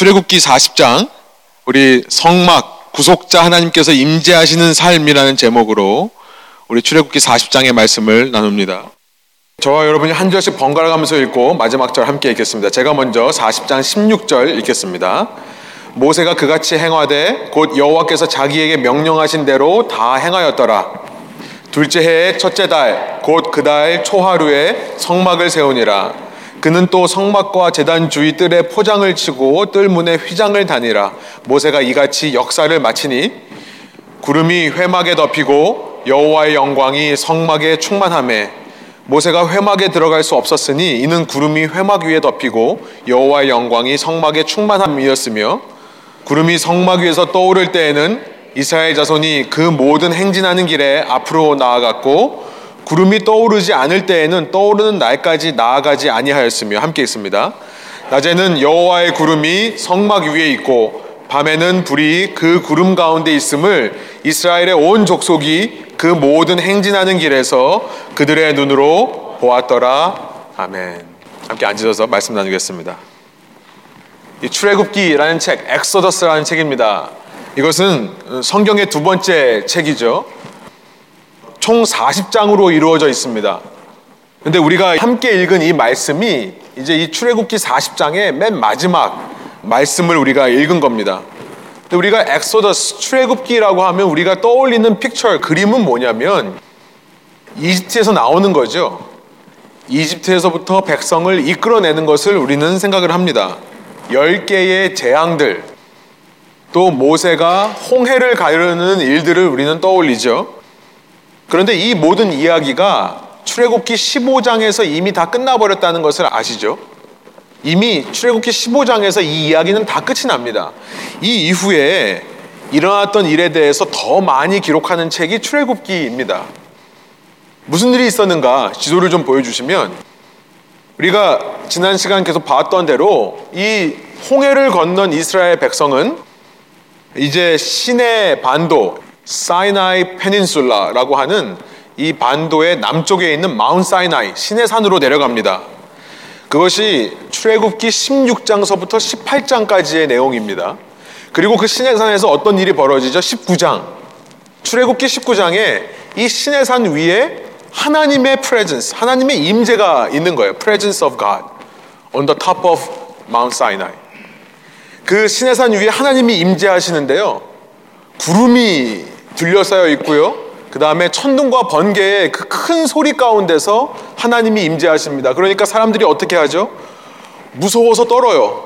출애굽기 40장 우리 성막 구속자 하나님께서 임재하시는 삶이라는 제목으로 우리 출애굽기 40장의 말씀을 나눕니다. 저와 여러분이 한 절씩 번갈아 가면서 읽고 마지막 절 함께 읽겠습니다. 제가 먼저 40장 16절 읽겠습니다. 모세가 그같이 행하되 곧 여호와께서 자기에게 명령하신 대로 다 행하였더라. 둘째 해의 첫째 달 곧 그 달 초하루에 성막을 세우니라. 그는 또 성막과 제단 주위 뜰에 포장을 치고 뜰 문에 휘장을 다니라. 모세가 이같이 역사를 마치니 구름이 회막에 덮이고 여호와의 영광이 성막에 충만함에 모세가 회막에 들어갈 수 없었으니 이는 구름이 회막 위에 덮이고 여호와의 영광이 성막에 충만함이었으며 구름이 성막 위에서 떠오를 때에는 이스라엘 자손이 그 모든 행진하는 길에 앞으로 나아갔고 구름이 떠오르지 않을 때에는 떠오르는 날까지 나아가지 아니하였으며 함께 있습니다. 낮에는 여호와의 구름이 성막 위에 있고 밤에는 불이 그 구름 가운데 있음을 이스라엘의 온 족속이 그 모든 행진하는 길에서 그들의 눈으로 보았더라. 아멘. 함께 앉으셔서 말씀 나누겠습니다. 이 출애굽기라는 책, 엑소더스라는 책입니다. 이것은 성경의 두 번째 책이죠. 총 40장으로 이루어져 있습니다. 근데 우리가 함께 읽은 이 말씀이 이제 이 출애굽기 40장의 맨 마지막 말씀을 우리가 읽은 겁니다. 근데 우리가 엑소더스 출애굽기라고 하면 우리가 떠올리는 picture 그림은 뭐냐면 이집트에서 나오는 거죠. 이집트에서부터 백성을 이끌어내는 것을 우리는 생각을 합니다. 10개의 재앙들, 또 모세가 홍해를 가르는 일들을 우리는 떠올리죠. 그런데 이 모든 이야기가 출애굽기 15장에서 이미 다 끝나버렸다는 것을 아시죠? 이미 출애굽기 15장에서 이 이야기는 다 끝이 납니다. 이 이후에 일어났던 일에 대해서 더 많이 기록하는 책이 출애굽기입니다. 무슨 일이 있었는가 지도를 좀 보여주시면 우리가 지난 시간 계속 봤던 대로 이 홍해를 건넌 이스라엘 백성은 이제 시내 반도 사이나이 페닌술라라고 하는 이 반도의 남쪽에 있는 마운 사이나이 신의 산으로 내려갑니다. 그것이 출애굽기 16장서부터 18장까지의 내용입니다. 그리고 그 신의 산에서 어떤 일이 벌어지죠? 19장. 출애굽기 19장에 이 신의 산 위에 하나님의 presence, 하나님의 임재가 있는 거예요. presence of God on the top of Mount Sinai. 그 신의 산 위에 하나님이 임재하시는데요. 구름이 둘러싸여 있고요. 그 다음에 천둥과 번개의 그 큰 소리 가운데서 하나님이 임재하십니다. 그러니까 사람들이 어떻게 하죠? 무서워서 떨어요.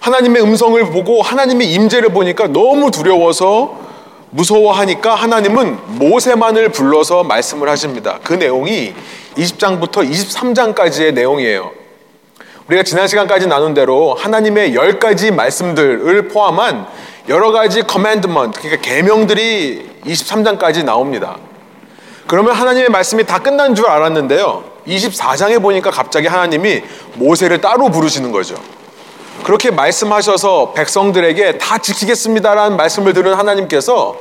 하나님의 음성을 보고 하나님의 임재를 보니까 너무 두려워서 무서워하니까 하나님은 모세만을 불러서 말씀을 하십니다. 그 내용이 20장부터 23장까지의 내용이에요. 우리가 지난 시간까지 나눈 대로 하나님의 열 가지 말씀들을 포함한 여러 가지 commandment, 그러니까 계명들이 23장까지 나옵니다. 그러면 하나님의 말씀이 다 끝난 줄 알았는데요. 24장에 보니까 갑자기 하나님이 모세를 따로 부르시는 거죠. 그렇게 말씀하셔서 백성들에게 다 지키겠습니다라는 말씀을 들은 하나님께서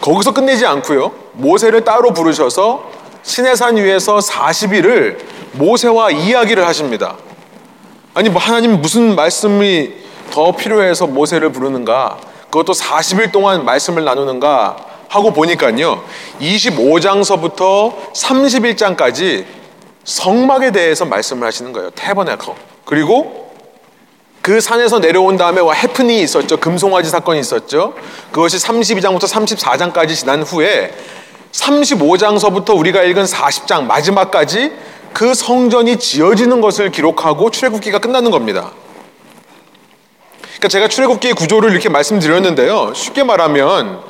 거기서 끝내지 않고요. 모세를 따로 부르셔서 시내산 위에서 40일을 모세와 이야기를 하십니다. 아니 뭐 하나님 무슨 말씀이 더 필요해서 모세를 부르는가? 그것도 40일 동안 말씀을 나누는가? 하고 보니까요. 25장서부터 31장까지 성막에 대해서 말씀을 하시는 거예요. 태버네커. 그리고 그 산에서 내려온 다음에 와 해프닝이 있었죠. 금송아지 사건이 있었죠. 그것이 32장부터 34장까지 지난 후에 35장서부터 우리가 읽은 40장 마지막까지 그 성전이 지어지는 것을 기록하고 출애굽기가 끝나는 겁니다. 그러니까 제가 출애굽기의 구조를 이렇게 말씀드렸는데요. 쉽게 말하면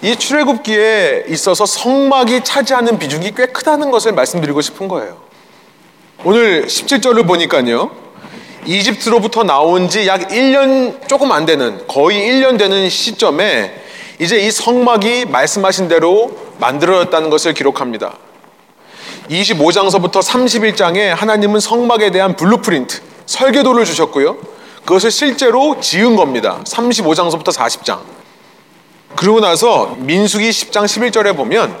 이 출애굽기에 있어서 성막이 차지하는 비중이 꽤 크다는 것을 말씀드리고 싶은 거예요. 오늘 17절을 보니까요. 이집트로부터 나온 지 약 1년 조금 안 되는 거의 1년 되는 시점에 이제 이 성막이 말씀하신 대로 만들어졌다는 것을 기록합니다. 25장서부터 31장에 하나님은 성막에 대한 blueprint, 설계도를 주셨고요. 그것을 실제로 지은 겁니다. 35장서부터 40장. 그러고 나서 민수기 10장 11절에 보면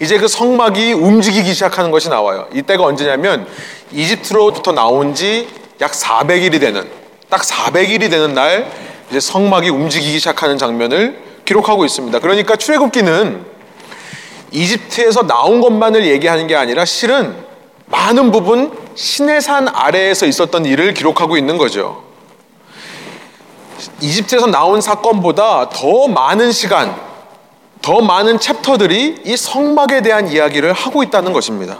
이제 그 성막이 움직이기 시작하는 것이 나와요. 이때가 언제냐면 이집트로부터 나온 지 약 400일이 되는 딱 400일이 되는 날 이제 성막이 움직이기 시작하는 장면을 기록하고 있습니다. 그러니까 출애굽기는 이집트에서 나온 것만을 얘기하는 게 아니라 실은 많은 부분 시내산 아래에서 있었던 일을 기록하고 있는 거죠. 이집트에서 나온 사건보다 더 많은 시간, 더 많은 챕터들이 이 성막에 대한 이야기를 하고 있다는 것입니다.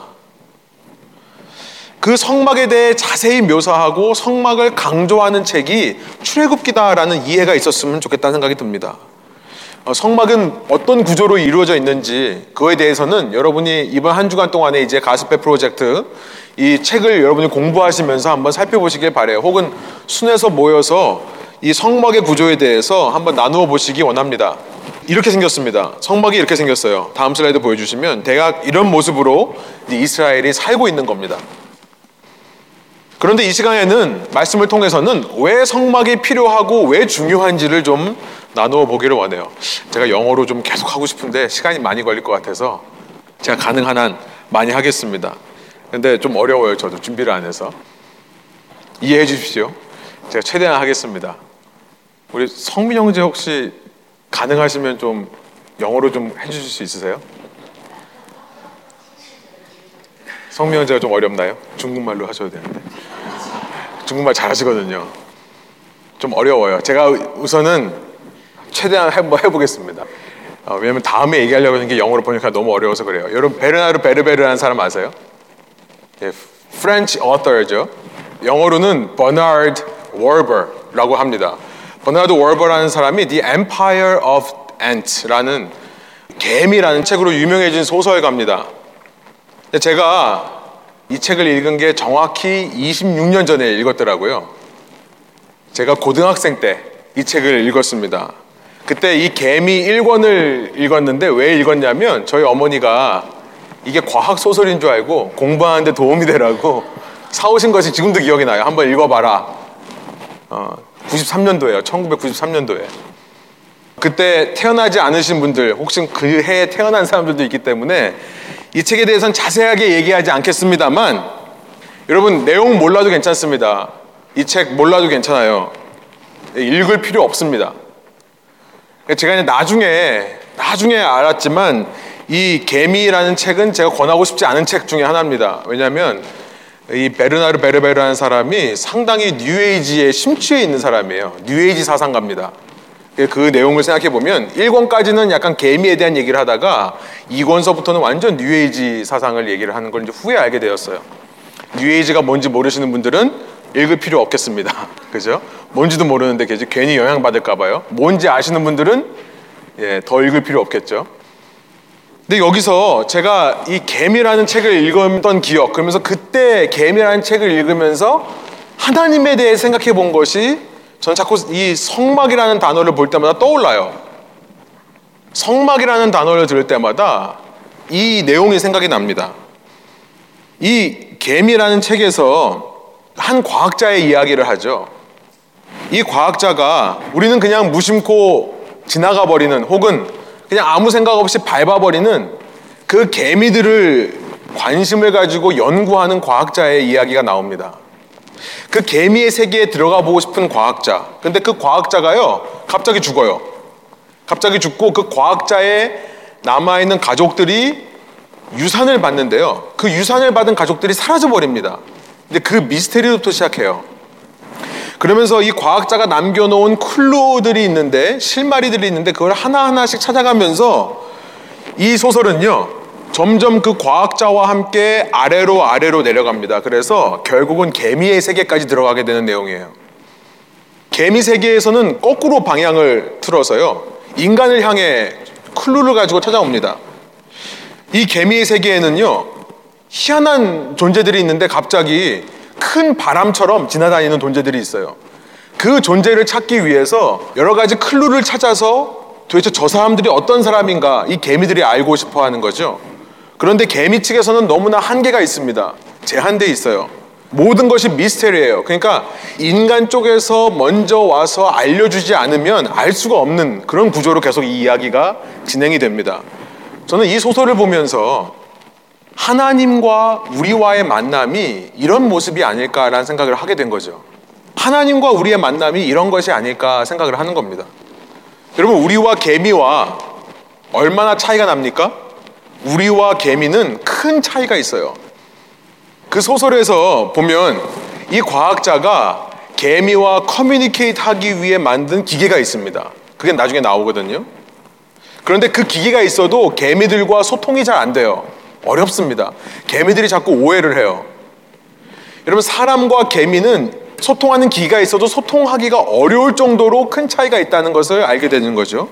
그 성막에 대해 자세히 묘사하고 성막을 강조하는 책이 출애굽기다라는 이해가 있었으면 좋겠다는 생각이 듭니다. 어, 성막은 어떤 구조로 이루어져 있는지 그거에 대해서는 여러분이 이번 한 주간 동안에 이제 가스페 프로젝트 이 책을 여러분이 공부하시면서 한번 살펴보시길 바래요. 혹은 순에서 모여서 이 성막의 구조에 대해서 한번 나누어 보시기 원합니다. 이렇게 생겼습니다. 성막이 이렇게 생겼어요. 다음 슬라이드 보여주시면 대략 이런 모습으로 이스라엘이 살고 있는 겁니다. 그런데 이 시간에는 말씀을 통해서는 왜 성막이 필요하고 왜 중요한지를 좀 나누어 보기를 원해요. 제가 영어로 좀 계속 하고 싶은데 시간이 많이 걸릴 것 같아서 제가 가능한 한 많이 하겠습니다. 근데 좀 어려워요. 저도 준비를 안 해서. 이해해 주십시오. 제가 최대한 하겠습니다. 우리 성민 형제 혹시 가능하시면 좀 영어로 좀 해주실 수 있으세요? 성민 형제가 좀 어렵나요? 중국말로 하셔도 되는데. 중국말 잘하시거든요. 좀 어려워요. 제가 우선은 최대한 한번 해보겠습니다. 어, 왜냐면 다음에 얘기하려고 하는 게 영어로 번역하기 너무 어려워서 그래요. 여러분 베르나르 베르베르라는 사람 아세요? 예, French author죠. 영어로는 버나드 워버라고 합니다. 버나드 워버라는 사람이 The Empire of Ants라는 개미라는 책으로 유명해진 소설가입니다. 제가 이 책을 읽은 게 정확히 26년 전에 읽었더라고요. 제가 고등학생 때 이 책을 읽었습니다. 그때 이 개미 1권을 읽었는데 왜 읽었냐면 저희 어머니가 이게 과학 소설인 줄 알고 공부하는데 도움이 되라고 사오신 것이 지금도 기억이 나요. 한번 읽어봐라. 어, 93년도에요. 1993년도에. 그때 태어나지 않으신 분들, 혹시 그 해에 태어난 사람들도 있기 때문에 이 책에 대해서는 자세하게 얘기하지 않겠습니다만 여러분 내용 몰라도 괜찮습니다. 이 책 몰라도 괜찮아요. 읽을 필요 없습니다. 제가 이제 나중에 나중에 알았지만 이 개미라는 책은 제가 권하고 싶지 않은 책 중에 하나입니다. 왜냐하면 이 베르나르 베르베르라는 사람이 상당히 뉴에이지에 심취해 있는 사람이에요. 뉴에이지 사상가입니다. 그 내용을 생각해 보면 1권까지는 약간 개미에 대한 얘기를 하다가 2권서부터는 완전 뉴에이지 사상을 얘기를 하는 걸 이제 후에 알게 되었어요. 뉴에이지가 뭔지 모르시는 분들은 읽을 필요 없겠습니다. 그죠? 뭔지도 모르는데 괜히 영향받을까 봐요. 뭔지 아시는 분들은 예, 더 읽을 필요 없겠죠. 근데 여기서 제가 이 개미라는 책을 읽었던 기억, 그러면서 그때 개미라는 책을 읽으면서 하나님에 대해 생각해 본 것이 저는 자꾸 이 성막이라는 단어를 볼 때마다 떠올라요. 성막이라는 단어를 들을 때마다 이 내용이 생각이 납니다. 이 개미라는 책에서 한 과학자의 이야기를 하죠. 이 과학자가 우리는 그냥 무심코 지나가 버리는 혹은 그냥 아무 생각 없이 밟아버리는 그 개미들을 관심을 가지고 연구하는 과학자의 이야기가 나옵니다. 그 개미의 세계에 들어가 보고 싶은 과학자. 근데 그 과학자가요, 갑자기 죽어요. 갑자기 죽고 그 과학자의 남아있는 가족들이 유산을 받는데요. 그 유산을 받은 가족들이 사라져버립니다. 근데 그 미스테리부터 시작해요. 그러면서 이 과학자가 남겨놓은 클로들이 있는데, 실마리들이 있는데, 그걸 하나하나씩 찾아가면서 이 소설은요, 점점 그 과학자와 함께 아래로 아래로 내려갑니다. 그래서 결국은 개미의 세계까지 들어가게 되는 내용이에요. 개미 세계에서는 거꾸로 방향을 틀어서요. 인간을 향해 클루를 가지고 찾아옵니다. 이 개미의 세계에는요. 희한한 존재들이 있는데 갑자기 큰 바람처럼 지나다니는 존재들이 있어요. 그 존재를 찾기 위해서 여러 가지 클루를 찾아서 도대체 저 사람들이 어떤 사람인가 이 개미들이 알고 싶어 하는 거죠. 그런데 개미 측에서는 너무나 한계가 있습니다. 제한돼 있어요. 모든 것이 미스테리예요. 그러니까 인간 쪽에서 먼저 와서 알려주지 않으면 알 수가 없는 그런 구조로 계속 이 이야기가 진행이 됩니다. 저는 이 소설을 보면서 하나님과 우리와의 만남이 이런 모습이 아닐까라는 생각을 하게 된 거죠. 하나님과 우리의 만남이 이런 것이 아닐까 생각을 하는 겁니다. 여러분, 우리와 개미와 얼마나 차이가 납니까? 우리와 개미는 큰 차이가 있어요. 그 소설에서 보면 이 과학자가 개미와 커뮤니케이트 하기 위해 만든 기계가 있습니다. 그게 나중에 나오거든요. 그런데 그 기계가 있어도 개미들과 소통이 잘 안 돼요. 어렵습니다. 개미들이 자꾸 오해를 해요. 여러분, 사람과 개미는 소통하는 기기가 있어도 소통하기가 어려울 정도로 큰 차이가 있다는 것을 알게 되는 거죠.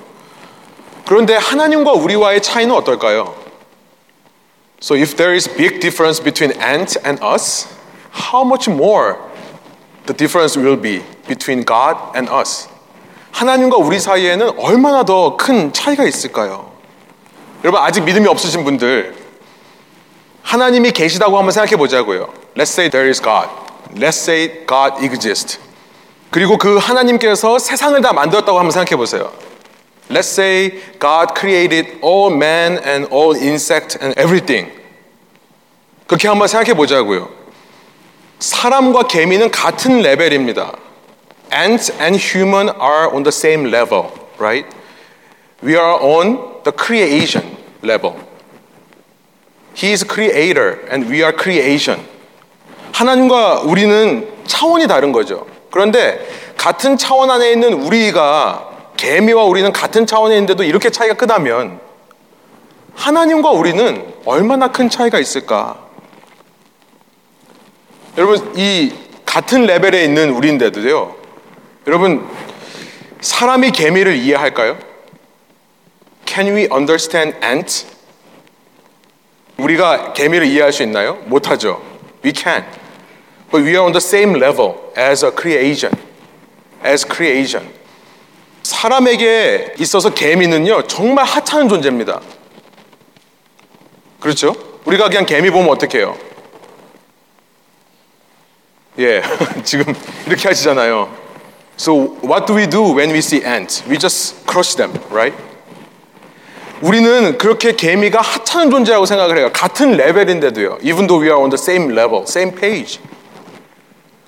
그런데 하나님과 우리와의 차이는 어떨까요? So if there is big difference between ant and us, how much more the difference will be between God and us? 하나님과 우리 사이에는 얼마나 더 큰 차이가 있을까요? 여러분 아직 믿음이 없으신 분들 하나님이 계시다고 한번 생각해 보자고요. Let's say there is God. Let's say God exists. 그리고 그 하나님께서 세상을 다 만들었다고 한번 생각해 보세요. Let's say God created all man and all insect and everything. 그렇게 한번 생각해 보자고요. 사람과 개미는 같은 레벨입니다. Ants and human are on the same level, right? We are on the creation level. He is creator and we are creation. 하나님과 우리는 차원이 다른 거죠. 그런데 같은 차원 안에 있는 우리가 개미와 우리는 같은 차원에 있는데도 이렇게 차이가 크다면 하나님과 우리는 얼마나 큰 차이가 있을까? 여러분 이 같은 레벨에 있는 우리인데도요. 여러분 사람이 개미를 이해할까요? Can we understand ant? 우리가 개미를 이해할 수 있나요? 못하죠. We can. But we are on the same level as a creation. As creation. 사람에게 있어서 개미는요, 정말 하찮은 존재입니다. 그렇죠? 우리가 그냥 개미 보면 어떻게 해요? 예, 지금 이렇게 하시잖아요. So what do we do when we see ants? We just crush them, right? 우리는 그렇게 개미가 하찮은 존재라고 생각을 해요. 같은 레벨인데도요. Even though we are on the same level, same page.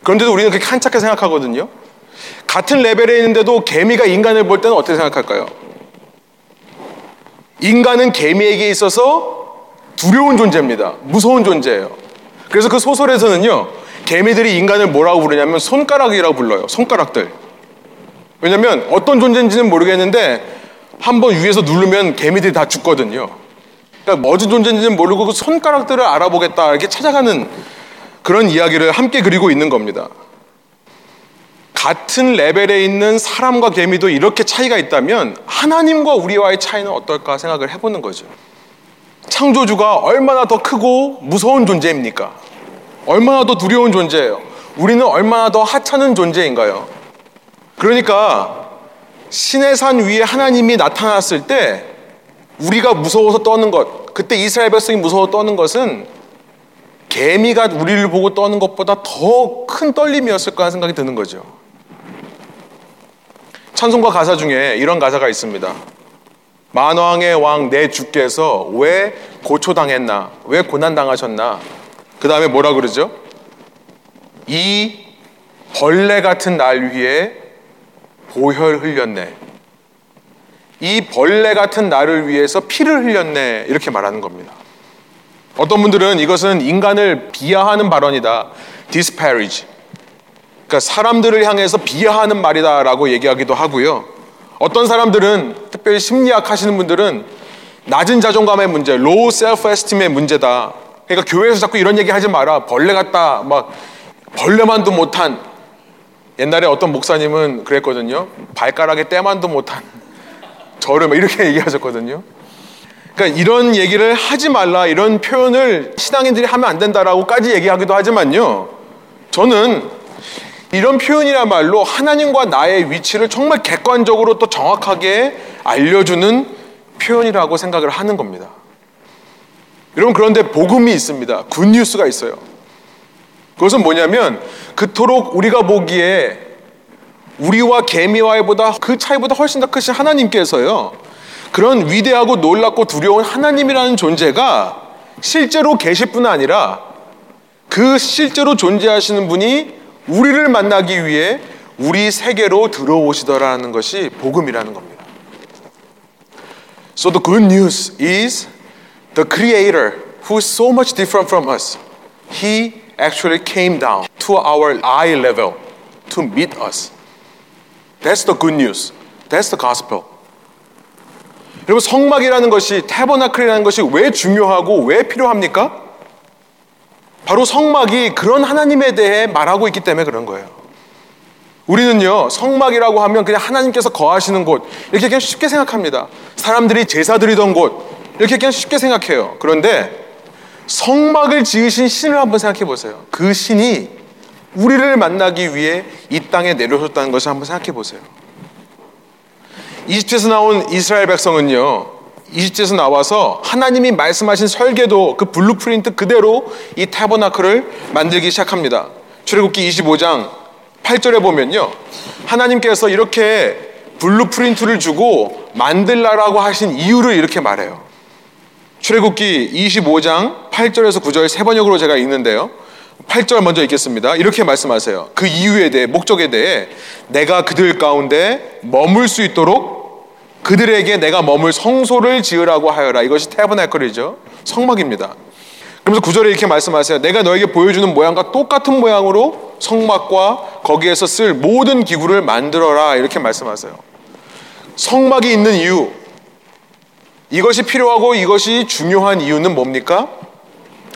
그런데도 우리는 그렇게 한착해 생각하거든요. 같은 레벨에 있는데도 개미가 인간을 볼 때는 어떻게 생각할까요? 인간은 개미에게 있어서 두려운 존재입니다. 무서운 존재예요. 그래서 그 소설에서는요, 개미들이 인간을 뭐라고 부르냐면 손가락이라고 불러요. 손가락들. 왜냐면 어떤 존재인지는 모르겠는데 한 번 위에서 누르면 개미들이 다 죽거든요. 그러니까 어떤 존재인지는 모르고 그 손가락들을 알아보겠다 이렇게 찾아가는 그런 이야기를 함께 그리고 있는 겁니다. 같은 레벨에 있는 사람과 개미도 이렇게 차이가 있다면 하나님과 우리와의 차이는 어떨까 생각을 해보는 거죠. 창조주가 얼마나 더 크고 무서운 존재입니까? 얼마나 더 두려운 존재예요. 우리는 얼마나 더 하찮은 존재인가요? 그러니까 신의 산 위에 하나님이 나타났을 때 우리가 무서워서 떠는 것, 그때 이스라엘 백성이 무서워 떠는 것은 개미가 우리를 보고 떠는 것보다 더 큰 떨림이었을 거라 생각이 드는 거죠. 찬송가 가사 중에 이런 가사가 있습니다. 만왕의 왕 내 주께서 왜 고초당했나? 왜 고난당하셨나? 그 다음에 뭐라 그러죠? 이 벌레 같은 날 위에 보혈 흘렸네. 이 벌레 같은 나를 위해서 피를 흘렸네. 이렇게 말하는 겁니다. 어떤 분들은 이것은 인간을 비하하는 발언이다. disparage. 그러니까 사람들을 향해서 비하하는 말이다라고 얘기하기도 하고요. 어떤 사람들은 특별히 심리학 하시는 분들은 낮은 자존감의 문제, low self-esteem의 문제다. 그러니까 교회에서 자꾸 이런 얘기 하지 마라. 벌레 같다. 막 벌레만도 못한 옛날에 어떤 목사님은 그랬거든요. 발가락에 때만도 못한 저를 이렇게 얘기하셨거든요. 그러니까 이런 얘기를 하지 말라 이런 표현을 신앙인들이 하면 안 된다라고까지 얘기하기도 하지만요. 저는 이런 표현이야말로 하나님과 나의 위치를 정말 객관적으로 또 정확하게 알려주는 표현이라고 생각을 하는 겁니다. 여러분 그런데 복음이 있습니다. 굿뉴스가 있어요. 그것은 뭐냐면 그토록 우리가 보기에 우리와 개미와의 보다 그 차이보다 훨씬 더 크신 하나님께서요. 그런 위대하고 놀랍고 두려운 하나님이라는 존재가 실제로 계실 뿐 아니라 그 실제로 존재하시는 분이 우리를 만나기 위해 우리 세계로 들어오시더라는 것이 복음이라는 겁니다. So the good news is the creator who is so much different from us. He actually came down to our eye level to meet us. That's the good news. That's the gospel. 여러분 성막이라는 것이 태버나클이라는 것이 왜 중요하고 왜 필요합니까? 바로 성막이 그런 하나님에 대해 말하고 있기 때문에 그런 거예요. 우리는요, 성막이라고 하면 그냥 하나님께서 거하시는 곳, 이렇게 그냥 쉽게 생각합니다. 사람들이 제사 드리던 곳, 이렇게 그냥 쉽게 생각해요. 그런데 성막을 지으신 신을 한번 생각해 보세요. 그 신이 우리를 만나기 위해 이 땅에 내려오셨다는 것을 한번 생각해 보세요. 이집트에서 나온 이스라엘 백성은요, 이집트에서 나와서 하나님이 말씀하신 설계도 그 blueprint 그대로 이 tabernacle을 만들기 시작합니다. 출애굽기 25장 8절에 보면요. 하나님께서 이렇게 blueprint를 주고 만들라라고 하신 이유를 이렇게 말해요. 출애굽기 25장 8절에서 9절 새번역으로 제가 읽는데요. 8절 먼저 읽겠습니다. 이렇게 말씀하세요. 그 이유에 대해 목적에 대해 내가 그들 가운데 머물 수 있도록 그들에게 내가 머물 성소를 지으라고 하여라. 이것이 태브나클이죠. 성막입니다. 그러면서 구절에 이렇게 말씀하세요. 내가 너에게 보여주는 모양과 똑같은 모양으로 성막과 거기에서 쓸 모든 기구를 만들어라. 이렇게 말씀하세요. 성막이 있는 이유. 이것이 필요하고 이것이 중요한 이유는 뭡니까?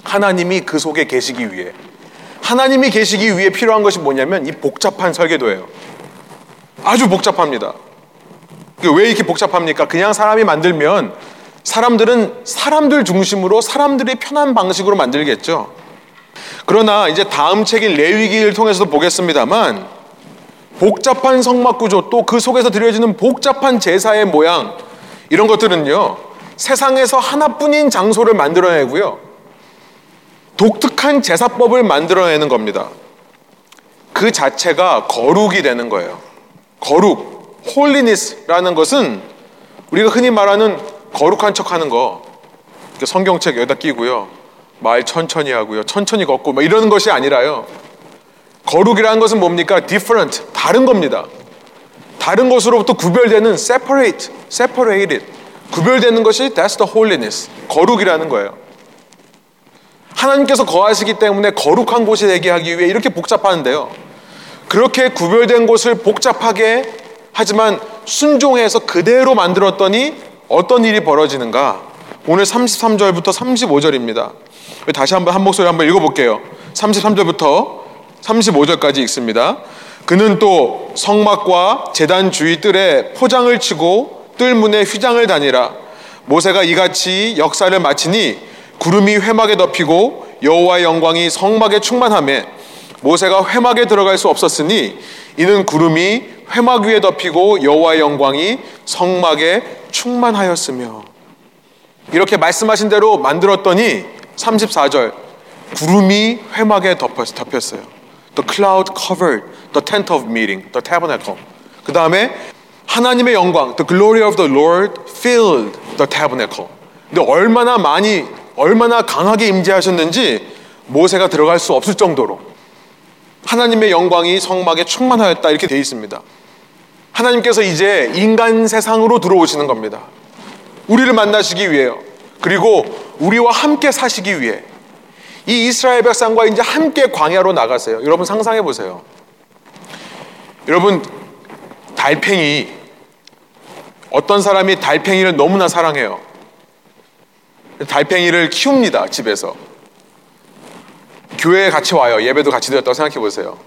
하나님이 그 속에 계시기 위해. 하나님이 계시기 위해 필요한 것이 뭐냐면 이 복잡한 설계도예요. 아주 복잡합니다. 왜 이렇게 복잡합니까? 그냥 사람이 만들면 사람들은 사람들 중심으로 사람들이 편한 방식으로 만들겠죠. 그러나 이제 다음 책인 레위기를 통해서도 보겠습니다만 복잡한 성막 구조 또 그 속에서 드려지는 복잡한 제사의 모양 이런 것들은요 세상에서 하나뿐인 장소를 만들어내고요 독특한 제사법을 만들어내는 겁니다. 그 자체가 거룩이 되는 거예요. 거룩. 홀리니스라는 것은 우리가 흔히 말하는 거룩한 척 하는 거 성경책 여기다 끼고요 말 천천히 하고요 천천히 걷고 뭐 이러는 것이 아니라요 거룩이라는 것은 뭡니까? different 다른 겁니다 다른 것으로부터 구별되는 separate separated 구별되는 것이 that's the holiness 거룩이라는 거예요 하나님께서 거하시기 때문에 거룩한 곳이 되게 하기 위해 이렇게 복잡하는데요 그렇게 구별된 곳을 복잡하게 하지만 순종해서 그대로 만들었더니 어떤 일이 벌어지는가? 오늘 33절부터 35절입니다. 다시 한번 한 목소리 한번 읽어볼게요. 33절부터 35절까지 읽습니다. 그는 또 성막과 재단 주위 뜰에 포장을 치고 뜰 문에 휘장을 다니라. 모세가 이같이 역사를 마치니 구름이 회막에 덮이고 여호와의 영광이 성막에 충만함에 모세가 회막에 들어갈 수 없었으니 이는 구름이 회막 위에 덮이고 여호와의 영광이 성막에 충만하였으며 이렇게 말씀하신 대로 만들었더니 34절 구름이 회막에 덮였어요. The cloud covered the tent of meeting, the tabernacle. 그 다음에 하나님의 영광, the glory of the Lord filled the tabernacle. 근데 얼마나 많이, 얼마나 강하게 임재하셨는지 모세가 들어갈 수 없을 정도로 하나님의 영광이 성막에 충만하였다 이렇게 되어 있습니다. 하나님께서 이제 인간 세상으로 들어오시는 겁니다. 우리를 만나시기 위해요. 그리고 우리와 함께 사시기 위해 이 이스라엘 백성과 이제 함께 광야로 나가세요. 여러분 상상해 보세요. 여러분 달팽이 어떤 사람이 달팽이를 너무나 사랑해요. 달팽이를 키웁니다 집에서. 교회에 같이 와요. 예배도 같이 드렸다고 생각해 보세요.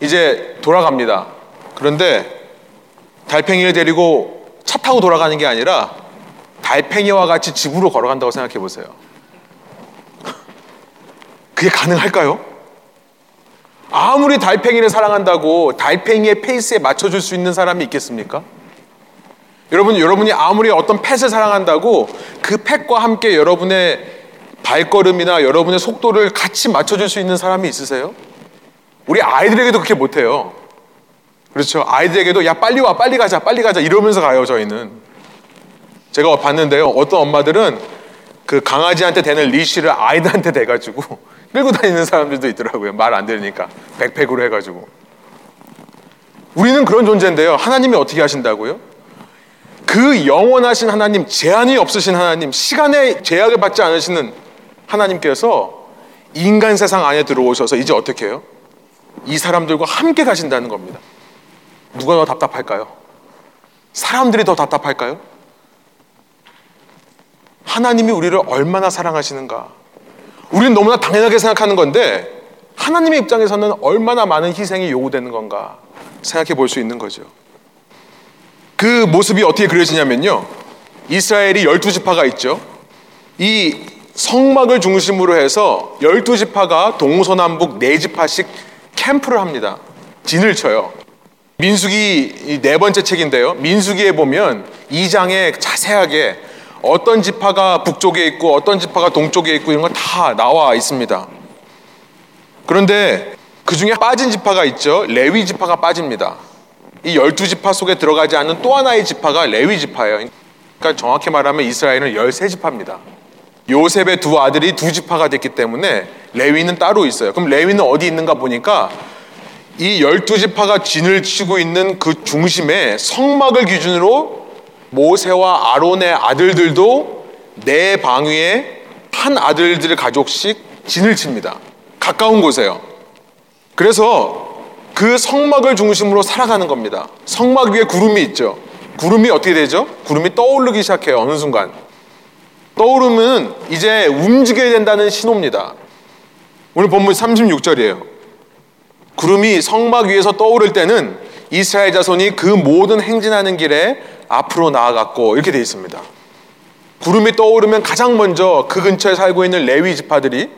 이제 돌아갑니다. 그런데 달팽이를 데리고 차 타고 돌아가는 게 아니라 달팽이와 같이 집으로 걸어간다고 생각해 보세요. 그게 가능할까요? 아무리 달팽이를 사랑한다고 달팽이의 페이스에 맞춰줄 수 있는 사람이 있겠습니까? 여러분, 여러분이 아무리 어떤 펫을 사랑한다고 그 펫과 함께 여러분의 발걸음이나 여러분의 속도를 같이 맞춰줄 수 있는 사람이 있으세요? 우리 아이들에게도 그렇게 못해요. 그렇죠. 아이들에게도 야 빨리 와 빨리 가자 빨리 가자 이러면서 가요 저희는. 제가 봤는데요. 어떤 엄마들은 그 강아지한테 대는 리쉬를 아이들한테 대가지고 끌고 다니는 사람들도 있더라고요. 말 안 들으니까 백팩으로 해가지고. 우리는 그런 존재인데요. 하나님이 어떻게 하신다고요? 그 영원하신 하나님, 제한이 없으신 하나님, 시간의 제약을 받지 않으시는 하나님께서 인간 세상 안에 들어오셔서 이제 어떻게 해요? 이 사람들과 함께 가신다는 겁니다. 누가 더 답답할까요? 사람들이 더 답답할까요? 하나님이 우리를 얼마나 사랑하시는가. 우리는 너무나 당연하게 생각하는 건데 하나님의 입장에서는 얼마나 많은 희생이 요구되는 건가 생각해 볼 수 있는 거죠. 그 모습이 어떻게 그려지냐면요. 이스라엘이 열두 지파가 있죠. 이 성막을 중심으로 해서 열두 지파가 동서남북 네 지파씩 캠프를 합니다. 진을 쳐요. 민수기 네 번째 책인데요. 민수기에 보면 2장에 자세하게 어떤 지파가 북쪽에 있고 어떤 지파가 동쪽에 있고 이런 거다 나와 있습니다. 그런데 그 중에 빠진 지파가 있죠. 레위 지파가 빠집니다. 이 열두 지파 속에 들어가지 않는 또 하나의 지파가 레위 지파예요. 그러니까 정확히 말하면 이스라엘은 열세 지파입니다. 요셉의 두 아들이 두 지파가 됐기 때문에 레위는 따로 있어요. 그럼 레위는 어디 있는가 보니까 이 열두 지파가 진을 치고 있는 그 중심에 성막을 기준으로 모세와 아론의 아들들도 네 방위에 한 아들들 가족씩 진을 칩니다. 가까운 곳에요. 그래서 그 성막을 중심으로 살아가는 겁니다. 성막 위에 구름이 있죠. 구름이 어떻게 되죠? 구름이 떠오르기 시작해요. 어느 순간. 떠오르면 이제 움직여야 된다는 신호입니다. 오늘 본문 36절이에요. 구름이 성막 위에서 떠오를 때는 이스라엘 자손이 그 모든 행진하는 길에 앞으로 나아갔고 이렇게 되어 있습니다. 구름이 떠오르면 가장 먼저 그 근처에 살고 있는 레위 지파들이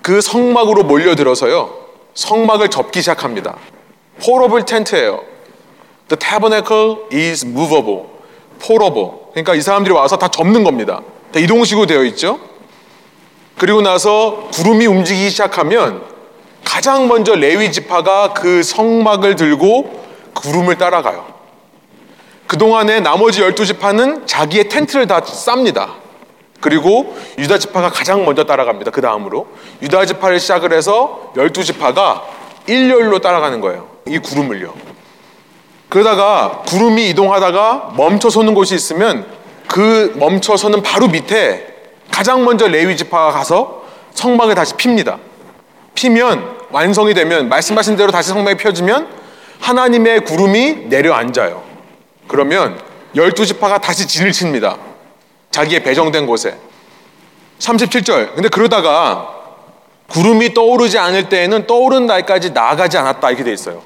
그 성막으로 몰려들어서요. 성막을 접기 시작합니다. portable 텐트예요. The tabernacle is movable. portable. 그러니까 이 사람들이 와서 다 접는 겁니다. 다 이동식으로 되어 있죠. 그리고 나서 구름이 움직이기 시작하면 가장 먼저 레위 지파가 그 성막을 들고 구름을 따라가요. 그동안에 나머지 열두 지파는 자기의 텐트를 다 쌉니다. 그리고 유다 지파가 가장 먼저 따라갑니다. 그 다음으로 유다 지파를 시작을 해서 열두 지파가 일렬로 따라가는 거예요. 이 구름을요. 그러다가 구름이 이동하다가 멈춰 서는 곳이 있으면 그 멈춰 서는 바로 밑에 가장 먼저 레위 지파가 가서 성막을 다시 핍니다. 피면 완성이 되면 말씀하신 대로 다시 성막이 펴지면 하나님의 구름이 내려앉아요. 그러면 열두 지파가 다시 진을 칩니다. 자기의 배정된 곳에. 37절. 근데 그러다가 구름이 떠오르지 않을 때에는 떠오른 날까지 나아가지 않았다 이렇게 돼 있어요.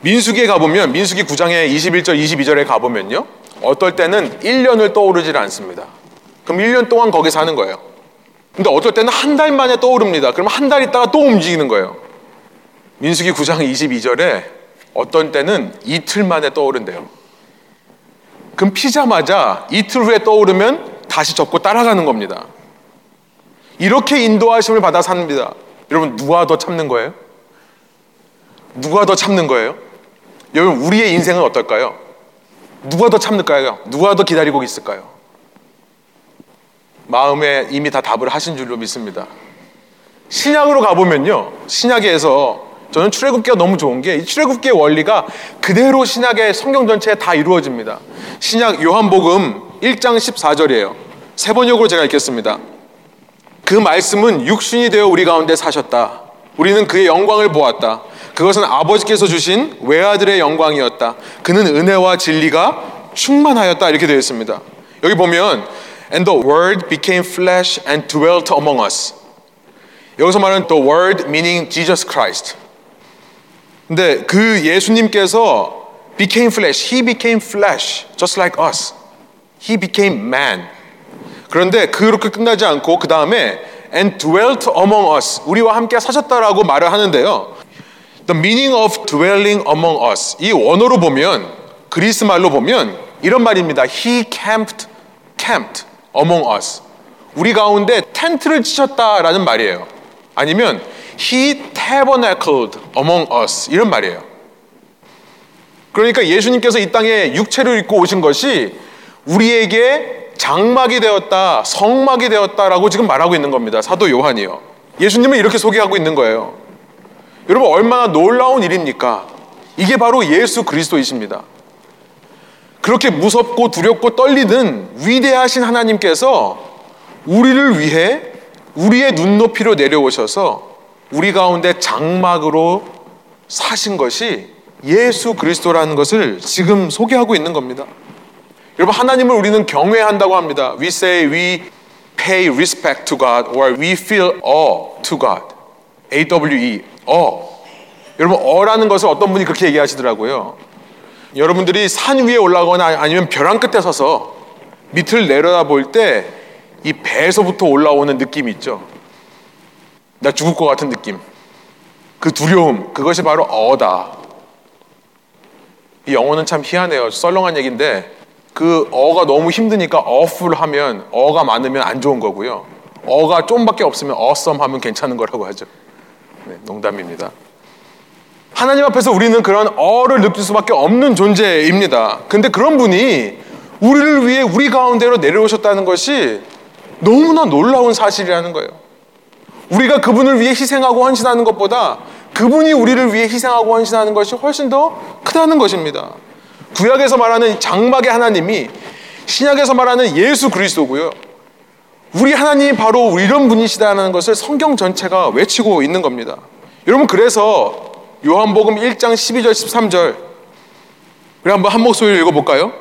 민수기에 가보면 민수기 9장의 21절 22절에 가보면요. 어떨 때는 1년을 떠오르질 않습니다. 그럼 1년 동안 거기 사는 거예요. 근데 어떨 때는 한 달 만에 떠오릅니다. 그럼 한 달 있다가 또 움직이는 거예요. 민수기 9장 22절에 어떤 때는 이틀 만에 떠오른대요. 그럼 피자마자 이틀 후에 떠오르면 다시 접고 따라가는 겁니다. 이렇게 인도하심을 받아 삽니다. 여러분 누가 더 참는 거예요? 누가 더 참는 거예요? 여러분 우리의 인생은 어떨까요? 누가 더 참을까요? 누가 더 기다리고 있을까요? 마음에 이미 다 답을 하신 줄로 믿습니다. 신약으로 가보면요. 신약에서 저는 출애굽기가 너무 좋은 게 이 출애굽기의 원리가 그대로 신약의 성경 전체에 다 이루어집니다. 신약 요한복음 1장 14절이에요. 세 번역으로 제가 읽겠습니다. 그 말씀은 육신이 되어 우리 가운데 사셨다. 우리는 그의 영광을 보았다. 그것은 아버지께서 주신 외아들의 영광이었다. 그는 은혜와 진리가 충만하였다. 이렇게 되어 있습니다. 여기 보면 And the word became flesh and dwelt among us. 여기서 말하는 the word meaning Jesus Christ. 근데 그 예수님께서 became flesh, he became flesh, just like us. He became man. 그런데 그렇게 끝나지 않고 그 다음에 and dwelt among us, 우리와 함께 사셨다라고 말을 하는데요. The meaning of dwelling among us, 이 원어로 보면 그리스 말로 보면 이런 말입니다. He camped, camped among us. 우리 가운데 텐트를 치셨다라는 말이에요. 아니면 He tabernacled among us 이런 말이에요. 그러니까 예수님께서 이 땅에 육체를 입고 오신 것이 우리에게 장막이 되었다, 성막이 되었다라고 지금 말하고 있는 겁니다. 사도 요한이요. 예수님을 이렇게 소개하고 있는 거예요. 여러분 얼마나 놀라운 일입니까? 이게 바로 예수 그리스도이십니다. 그렇게 무섭고 두렵고 떨리는 위대하신 하나님께서 우리를 위해 우리의 눈높이로 내려오셔서 우리 가운데 장막으로 사신 것이 예수 그리스도라는 것을 지금 소개하고 있는 겁니다. 여러분 하나님을 우리는 경외한다고 합니다. We say we pay respect to God or we feel awe to God. A-W-E, awe. 여러분 어라는 것을 어떤 분이 그렇게 얘기하시더라고요. 여러분들이 산 위에 올라가거나 아니면 벼랑 끝에 서서 밑을 내려다 볼 때 이 배에서부터 올라오는 느낌이 있죠. 나 죽을 것 같은 느낌. 그 두려움, 그것이 바로 어다. 이 영어는 참 희한해요. 썰렁한 얘기인데 그 어가 너무 힘드니까 어풀 하면 어가 많으면 안 좋은 거고요. 어가 좀밖에 없으면 어썸 하면 괜찮은 거라고 하죠. 네, 농담입니다. 하나님 앞에서 우리는 그런 어를 느낄 수밖에 없는 존재입니다. 근데 그런 분이 우리를 위해 우리 가운데로 내려오셨다는 것이 너무나 놀라운 사실이라는 거예요. 우리가 그분을 위해 희생하고 헌신하는 것보다 그분이 우리를 위해 희생하고 헌신하는 것이 훨씬 더 크다는 것입니다. 구약에서 말하는 장막의 하나님이 신약에서 말하는 예수 그리스도고요. 우리 하나님이 바로 이런 분이시다는 것을 성경 전체가 외치고 있는 겁니다. 여러분 그래서 요한복음 1장 12절 13절 우리 한번 한 목소리로 읽어볼까요?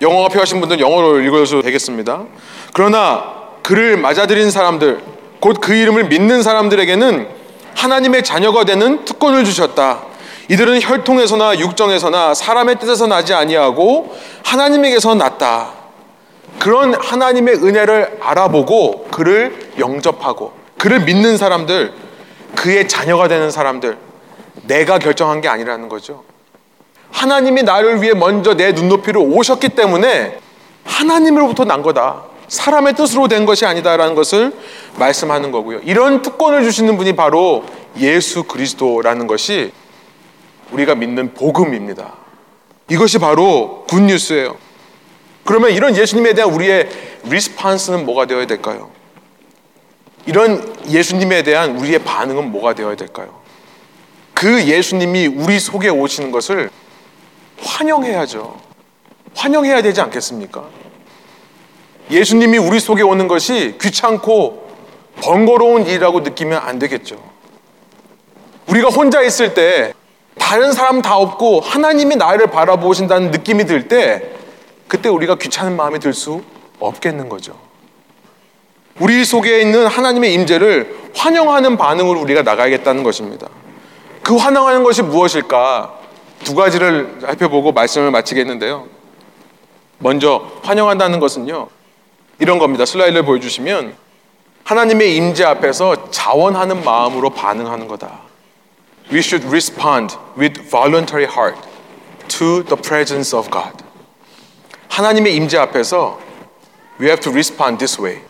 영어가 필요하신 분들은 영어로 읽어도 되겠습니다. 그러나 그를 맞아들인 사람들 곧 그 이름을 믿는 사람들에게는 하나님의 자녀가 되는 특권을 주셨다. 이들은 혈통에서나 육정에서나 사람의 뜻에서 나지 아니하고 하나님에게서 났다. 그런 하나님의 은혜를 알아보고 그를 영접하고 그를 믿는 사람들, 그의 자녀가 되는 사람들, 내가 결정한 게 아니라는 거죠. 하나님이 나를 위해 먼저 내 눈높이로 오셨기 때문에 하나님으로부터 난 거다. 사람의 뜻으로 된 것이 아니다라는 것을 말씀하는 거고요. 이런 특권을 주시는 분이 바로 예수 그리스도라는 것이 우리가 믿는 복음입니다. 이것이 바로 굿뉴스예요. 그러면 이런 예수님에 대한 우리의 리스판스는 뭐가 되어야 될까요? 이런 예수님에 대한 우리의 반응은 뭐가 되어야 될까요? 그 예수님이 우리 속에 오시는 것을 환영해야죠. 환영해야 되지 않겠습니까? 예수님이 우리 속에 오는 것이 귀찮고 번거로운 일이라고 느끼면 안 되겠죠. 우리가 혼자 있을 때 다른 사람 다 없고 하나님이 나를 바라보신다는 느낌이 들 때 그때 우리가 귀찮은 마음이 들 수 없겠는 거죠. 우리 속에 있는 하나님의 임재를 환영하는 반응으로 우리가 나가야겠다는 것입니다. 그 환영하는 것이 무엇일까? 두 가지를 살펴보고 말씀을 마치겠는데요. 먼저 환영한다는 것은요. 이런 겁니다. 슬라이드를 보여주시면 하나님의 임재 앞에서 자원하는 마음으로 반응하는 거다. We should respond with voluntary heart to the presence of God. 하나님의 임재 앞에서 we have to respond this way.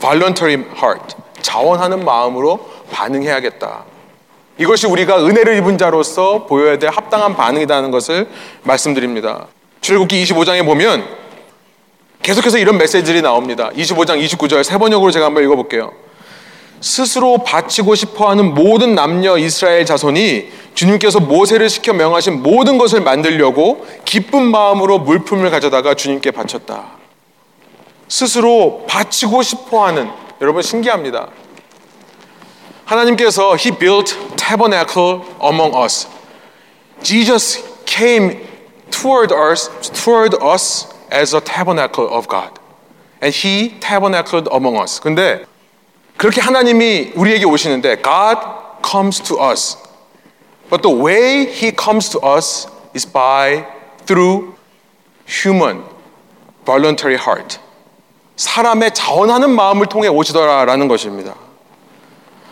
voluntary heart. 자원하는 마음으로 반응해야겠다. 이것이 우리가 은혜를 입은 자로서 보여야 될 합당한 반응이라는 것을 말씀드립니다. 출애굽기 25장에 보면 계속해서 이런 메시지들이 나옵니다. 25장 29절 세 번역으로 제가 한번 읽어볼게요. 스스로 바치고 싶어하는 모든 남녀 이스라엘 자손이 주님께서 모세를 시켜 명하신 모든 것을 만들려고 기쁜 마음으로 물품을 가져다가 주님께 바쳤다. 스스로 바치고 싶어하는 여러분 신기합니다. 하나님께서 He built tabernacle among us. Jesus came toward us, toward us as a tabernacle of God. And He tabernacled among us. 근데 그렇게 하나님이 우리에게 오시는데 God comes to us. But the way He comes to us is by through human voluntary heart. 사람의 자원하는 마음을 통해 오시더라라는 것입니다.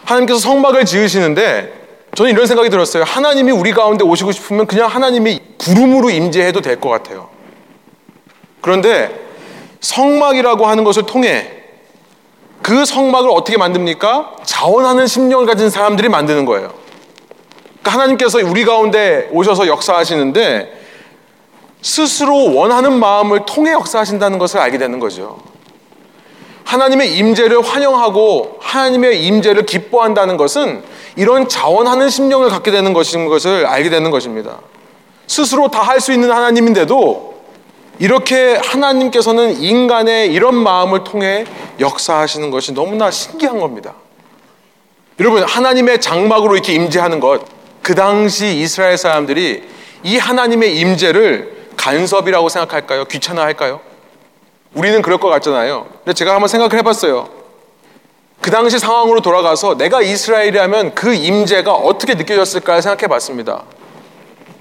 하나님께서 성막을 지으시는데 저는 이런 생각이 들었어요. 하나님이 우리 가운데 오시고 싶으면 그냥 하나님이 구름으로 임재해도 될 것 같아요. 그런데 성막이라고 하는 것을 통해 그 성막을 어떻게 만듭니까? 자원하는 심령을 가진 사람들이 만드는 거예요. 그러니까 하나님께서 우리 가운데 오셔서 역사하시는데 스스로 원하는 마음을 통해 역사하신다는 것을 알게 되는 거죠. 하나님의 임재를 환영하고 하나님의 임재를 기뻐한다는 것은 이런 자원하는 심령을 갖게 되는 것인 것을 알게 되는 것입니다. 스스로 다 할 수 있는 하나님인데도 이렇게 하나님께서는 인간의 이런 마음을 통해 역사하시는 것이 너무나 신기한 겁니다. 여러분, 하나님의 장막으로 이렇게 임재하는 것, 그 당시 이스라엘 사람들이 이 하나님의 임재를 간섭이라고 생각할까요? 귀찮아할까요? 우리는 그럴 것 같잖아요. 근데 제가 한번 생각을 해봤어요. 그 당시 상황으로 돌아가서 내가 이스라엘이라면 그 임재가 어떻게 느껴졌을까 생각해봤습니다.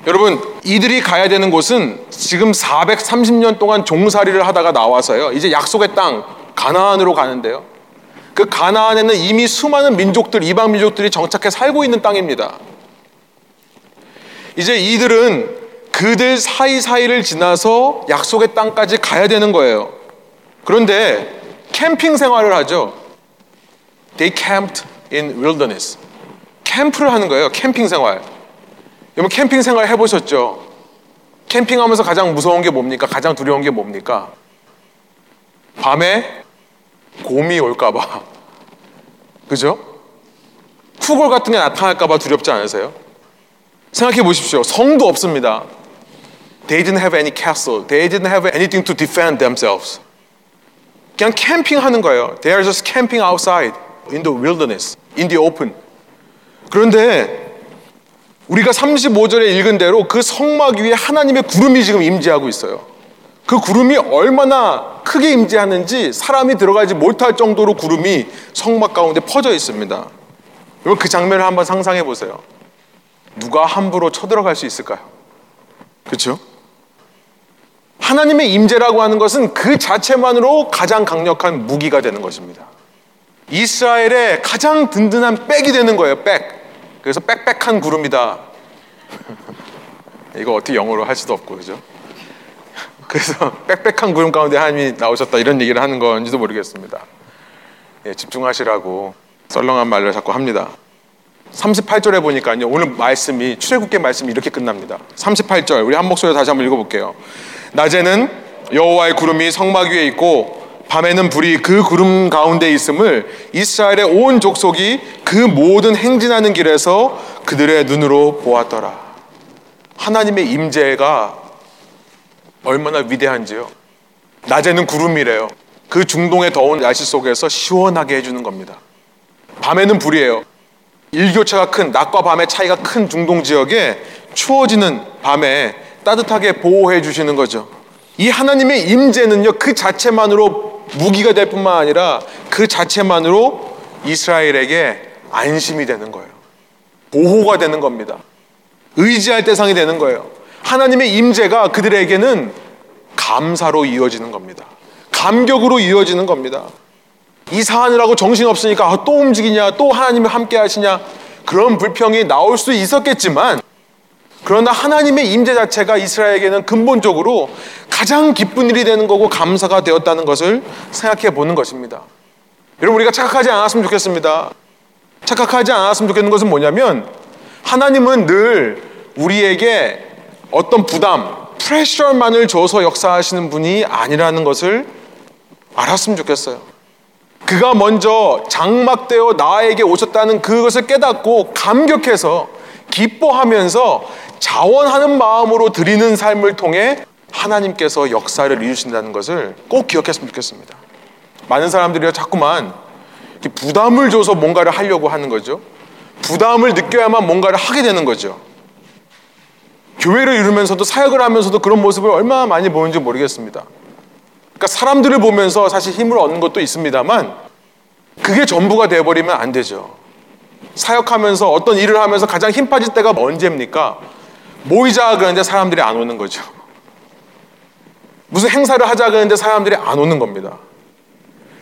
여러분, 이들이 가야 되는 곳은 지금 430년 동안 종살이를 하다가 나와서요. 이제 약속의 땅 가나안으로 가는데요. 그 가나안에는 이미 수많은 민족들, 이방 민족들이 정착해 살고 있는 땅입니다. 이제 이들은 그들 사이사이를 지나서 약속의 땅까지 가야 되는 거예요. 그런데 캠핑 생활을 하죠. They camped in wilderness. 캠프를 하는 거예요. 캠핑 생활. 여러분 캠핑 생활 해보셨죠? 캠핑하면서 가장 무서운 게 뭡니까? 가장 두려운 게 뭡니까? 밤에 곰이 올까봐. 그죠? 쿠골 같은 게 나타날까봐 두렵지 않으세요? 생각해 보십시오. 성도 없습니다. They didn't have any castle. They didn't have anything to defend themselves. 그냥 캠핑하는 거예요. They are just camping outside in the wilderness, in the open. 그런데 우리가 35절에 읽은 대로 그 성막 위에 하나님의 구름이 지금 임재하고 있어요. 그 구름이 얼마나 크게 임재하는지 사람이 들어가지 못할 정도로 구름이 성막 가운데 퍼져 있습니다. 여러분 그 장면을 한번 상상해 보세요. 누가 함부로 쳐들어갈 수 있을까요? 그렇죠? 하나님의 임재라고 하는 것은 그 자체만으로 가장 강력한 무기가 되는 것입니다. 이스라엘의 가장 든든한 백이 되는 거예요. 백. 그래서 빽빽한 구름이다. 이거 어떻게 영어로 할 수도 없고 그죠? 그래서 빽빽한 구름 가운데 하나님이 나오셨다 이런 얘기를 하는 건지도 모르겠습니다. 예, 집중하시라고 썰렁한 말을 자꾸 합니다. 38절에 보니까요. 오늘 말씀이 출애굽기 말씀이 이렇게 끝납니다. 38절 우리 한 목소리로 다시 한번 읽어 볼게요. 낮에는 여호와의 구름이 성막 위에 있고 밤에는 불이 그 구름 가운데 있음을 이스라엘의 온 족속이 그 모든 행진하는 길에서 그들의 눈으로 보았더라. 하나님의 임재가 얼마나 위대한지요. 낮에는 구름이래요. 그 중동의 더운 날씨 속에서 시원하게 해주는 겁니다. 밤에는 불이에요. 일교차가 큰 낮과 밤의 차이가 큰 중동 지역에 추워지는 밤에 따뜻하게 보호해 주시는 거죠. 이 하나님의 임재는요 그 자체만으로 무기가 될 뿐만 아니라 그 자체만으로 이스라엘에게 안심이 되는 거예요. 보호가 되는 겁니다. 의지할 대상이 되는 거예요. 하나님의 임재가 그들에게는 감사로 이어지는 겁니다. 감격으로 이어지는 겁니다. 이사하느라고 정신 없으니까 아, 또 움직이냐, 또 하나님이 함께 하시냐 그런 불평이 나올 수 있었겠지만 그러나 하나님의 임재 자체가 이스라엘에게는 근본적으로 가장 기쁜 일이 되는 거고 감사가 되었다는 것을 생각해 보는 것입니다. 여러분 우리가 착각하지 않았으면 좋겠습니다. 착각하지 않았으면 좋겠는 것은 뭐냐면 하나님은 늘 우리에게 어떤 부담, 프레셔만을 줘서 역사하시는 분이 아니라는 것을 알았으면 좋겠어요. 그가 먼저 장막되어 나에게 오셨다는 그것을 깨닫고 감격해서 기뻐하면서 자원하는 마음으로 드리는 삶을 통해 하나님께서 역사를 이루신다는 것을 꼭 기억했으면 좋겠습니다. 많은 사람들이 자꾸만 부담을 줘서 뭔가를 하려고 하는 거죠. 부담을 느껴야만 뭔가를 하게 되는 거죠. 교회를 이루면서도 사역을 하면서도 그런 모습을 얼마나 많이 보는지 모르겠습니다. 그러니까 사람들을 보면서 사실 힘을 얻는 것도 있습니다만 그게 전부가 되어버리면 안 되죠. 사역하면서 어떤 일을 하면서 가장 힘 빠질 때가 언제입니까? 모이자 그러는데 사람들이 안 오는 거죠. 무슨 행사를 하자 그러는데 사람들이 안 오는 겁니다.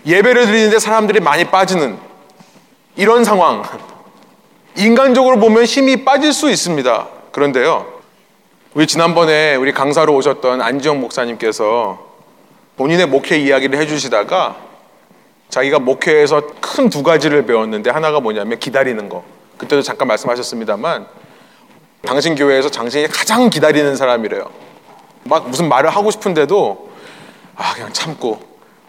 예배를 드리는데 사람들이 많이 빠지는 이런 상황. 인간적으로 보면 힘이 빠질 수 있습니다. 그런데요. 우리 지난번에 우리 강사로 오셨던 안지영 목사님께서 본인의 목회 이야기를 해주시다가 자기가 목회에서 큰 두 가지를 배웠는데 하나가 뭐냐면 기다리는 거. 그때도 잠깐 말씀하셨습니다만 당신 교회에서 당신이 가장 기다리는 사람이래요. 막 무슨 말을 하고 싶은데도 아 그냥 참고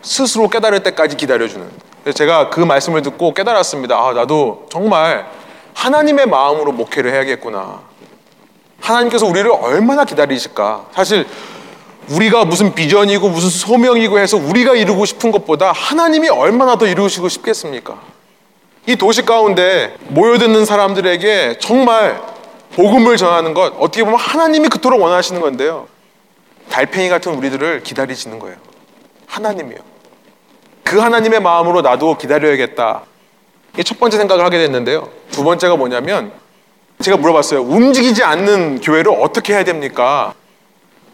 스스로 깨달을 때까지 기다려주는. 제가 그 말씀을 듣고 깨달았습니다. 아 나도 정말 하나님의 마음으로 목회를 해야겠구나. 하나님께서 우리를 얼마나 기다리실까? 사실 우리가 무슨 비전이고 무슨 소명이고 해서 우리가 이루고 싶은 것보다 하나님이 얼마나 더 이루시고 싶겠습니까? 이 도시 가운데 모여드는 사람들에게 정말 복음을 전하는 것 어떻게 보면 하나님이 그토록 원하시는 건데요. 달팽이 같은 우리들을 기다리시는 거예요. 하나님이요. 그 하나님의 마음으로 나도 기다려야겠다. 이게 첫 번째 생각을 하게 됐는데요. 두 번째가 뭐냐면 제가 물어봤어요. 움직이지 않는 교회를 어떻게 해야 됩니까?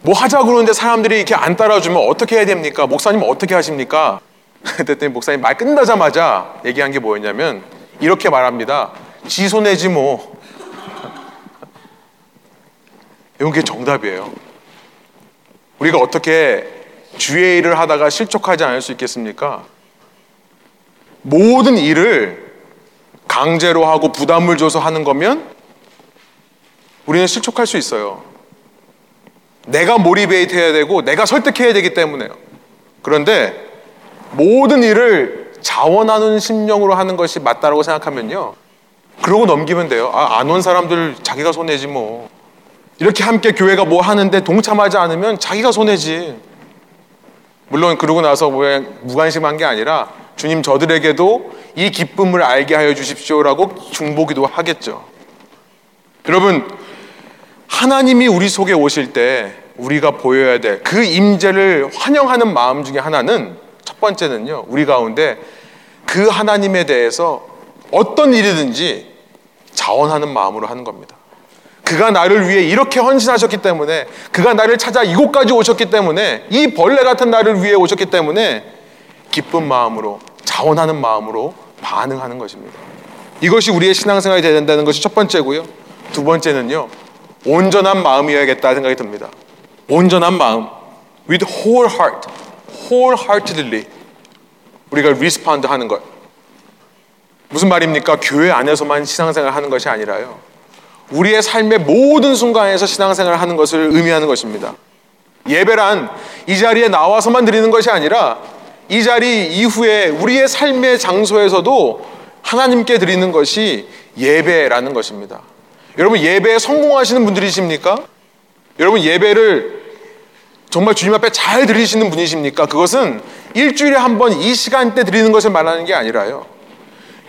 뭐 하자 그러는데 사람들이 이렇게 안 따라주면 어떻게 해야 됩니까? 목사님 어떻게 하십니까? 그랬더니 목사님 말 끝나자마자 얘기한 게 뭐였냐면 이렇게 말합니다. 지 손해지 뭐. 이게 정답이에요. 우리가 어떻게 주의 일을 하다가 실족하지 않을 수 있겠습니까? 모든 일을 강제로 하고 부담을 줘서 하는 거면 우리는 실족할 수 있어요. 내가 모리베이트 해야 되고 내가 설득해야 되기 때문에요. 그런데 모든 일을 자원하는 심령으로 하는 것이 맞다라고 생각하면요. 그러고 넘기면 돼요. 아, 안 온 사람들 자기가 손해지 뭐. 이렇게 함께 교회가 뭐 하는데 동참하지 않으면 자기가 손해지. 물론 그러고 나서 왜 무관심한 게 아니라 주님 저들에게도 이 기쁨을 알게 하여 주십시오라고 중보기도 하겠죠. 여러분 하나님이 우리 속에 오실 때 우리가 보여야 될 그 임재를 환영하는 마음 중에 하나는 첫 번째는요. 우리 가운데 그 하나님에 대해서 어떤 일이든지 자원하는 마음으로 하는 겁니다. 그가 나를 위해 이렇게 헌신하셨기 때문에 그가 나를 찾아 이곳까지 오셨기 때문에 이 벌레 같은 나를 위해 오셨기 때문에 기쁜 마음으로 자원하는 마음으로 반응하는 것입니다. 이것이 우리의 신앙생활이 되야 된다는 것이 첫 번째고요. 두 번째는요. 온전한 마음이어야겠다 생각이 듭니다. 온전한 마음. with whole heart. wholeheartedly. 우리가 respond 하는 것. 무슨 말입니까? 교회 안에서만 신앙생활 하는 것이 아니라요. 우리의 삶의 모든 순간에서 신앙생활을 하는 것을 의미하는 것입니다. 예배란 이 자리에 나와서만 드리는 것이 아니라 이 자리 이후에 우리의 삶의 장소에서도 하나님께 드리는 것이 예배라는 것입니다. 여러분 예배에 성공하시는 분들이십니까? 여러분 예배를 정말 주님 앞에 잘 드리시는 분이십니까? 그것은 일주일에 한 번 이 시간대 드리는 것을 말하는 게 아니라요.